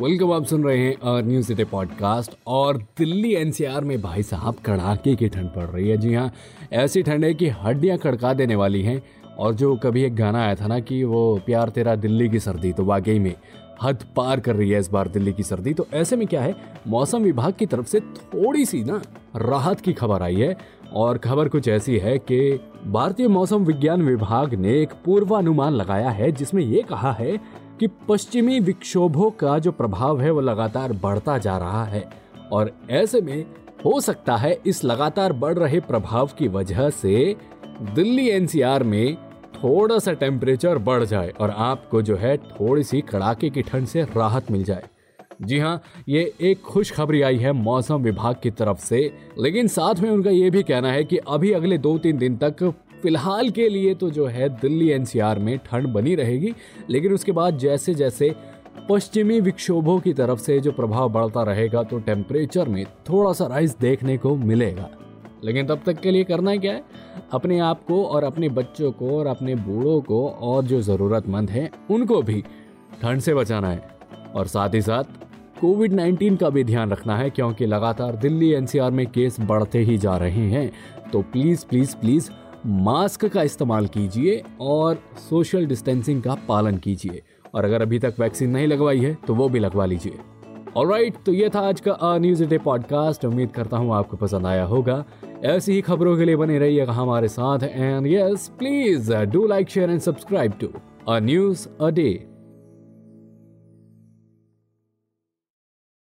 Welcome आप सुन रहे हैं और न्यूज़ सिटी पॉडकास्ट और दिल्ली एनसीआर में भाई साहब कड़ाके की ठंड पड़ रही है। जी हाँ ऐसी ठंड है कि हड्डियाँ खड़का देने वाली हैं और जो कभी एक गाना आया था ना कि वो प्यार तेरा दिल्ली की सर्दी तो वाकई में हद पार कर रही है इस बार दिल्ली की सर्दी। तो ऐसे में क्या है, मौसम विभाग की तरफ़ से थोड़ी सी ना राहत की खबर आई है और खबर कुछ ऐसी है कि भारतीय मौसम विज्ञान विभाग ने एक पूर्वानुमान लगाया है, जिसमें ये कहा है कि पश्चिमी विक्षोभों का जो प्रभाव है, वो लगातार बढ़ता जा रहा है। और ऐसे में हो सकता है इस लगातार बढ़ रहे प्रभाव की वजह से दिल्ली एनसीआर में थोड़ा सा टेम्परेचर बढ़ जाए और आपको जो है थोड़ी सी कड़ाके की ठंड से राहत मिल जाए। जी हाँ ये एक खुशखबरी आई है मौसम विभाग की तरफ़ से। लेकिन साथ में उनका ये भी कहना है कि अभी अगले दो तीन दिन तक फ़िलहाल के लिए तो जो है दिल्ली एनसीआर में ठंड बनी रहेगी। लेकिन उसके बाद जैसे जैसे पश्चिमी विक्षोभों की तरफ़ से जो प्रभाव बढ़ता रहेगा तो टेम्परेचर में थोड़ा सा राइज देखने को मिलेगा। लेकिन तब तक के लिए करना है क्या है? अपने आप को और अपने बच्चों को और अपने बूढ़ों को और जो ज़रूरतमंद हैं, उनको भी ठंड से बचाना है। और साथ ही साथ कोविड 19 का भी ध्यान रखना है क्योंकि लगातार दिल्ली एनसीआर में केस बढ़ते ही जा रहे हैं। तो प्लीज़ प्लीज़ प्लीज़ मास्क का इस्तेमाल कीजिए और सोशल डिस्टेंसिंग का पालन कीजिए। और अगर अभी तक वैक्सीन नहीं लगवाई है तो वो भी लगवा लीजिए। ऑलराइट तो ये था आज का न्यूज़ डे पॉडकास्ट उम्मीद करता हूँ आपको पसंद आया होगा। ऐसी ही खबरों के लिए बने रहिएगा हमारे साथ। And yes please do like share and subscribe to a news a day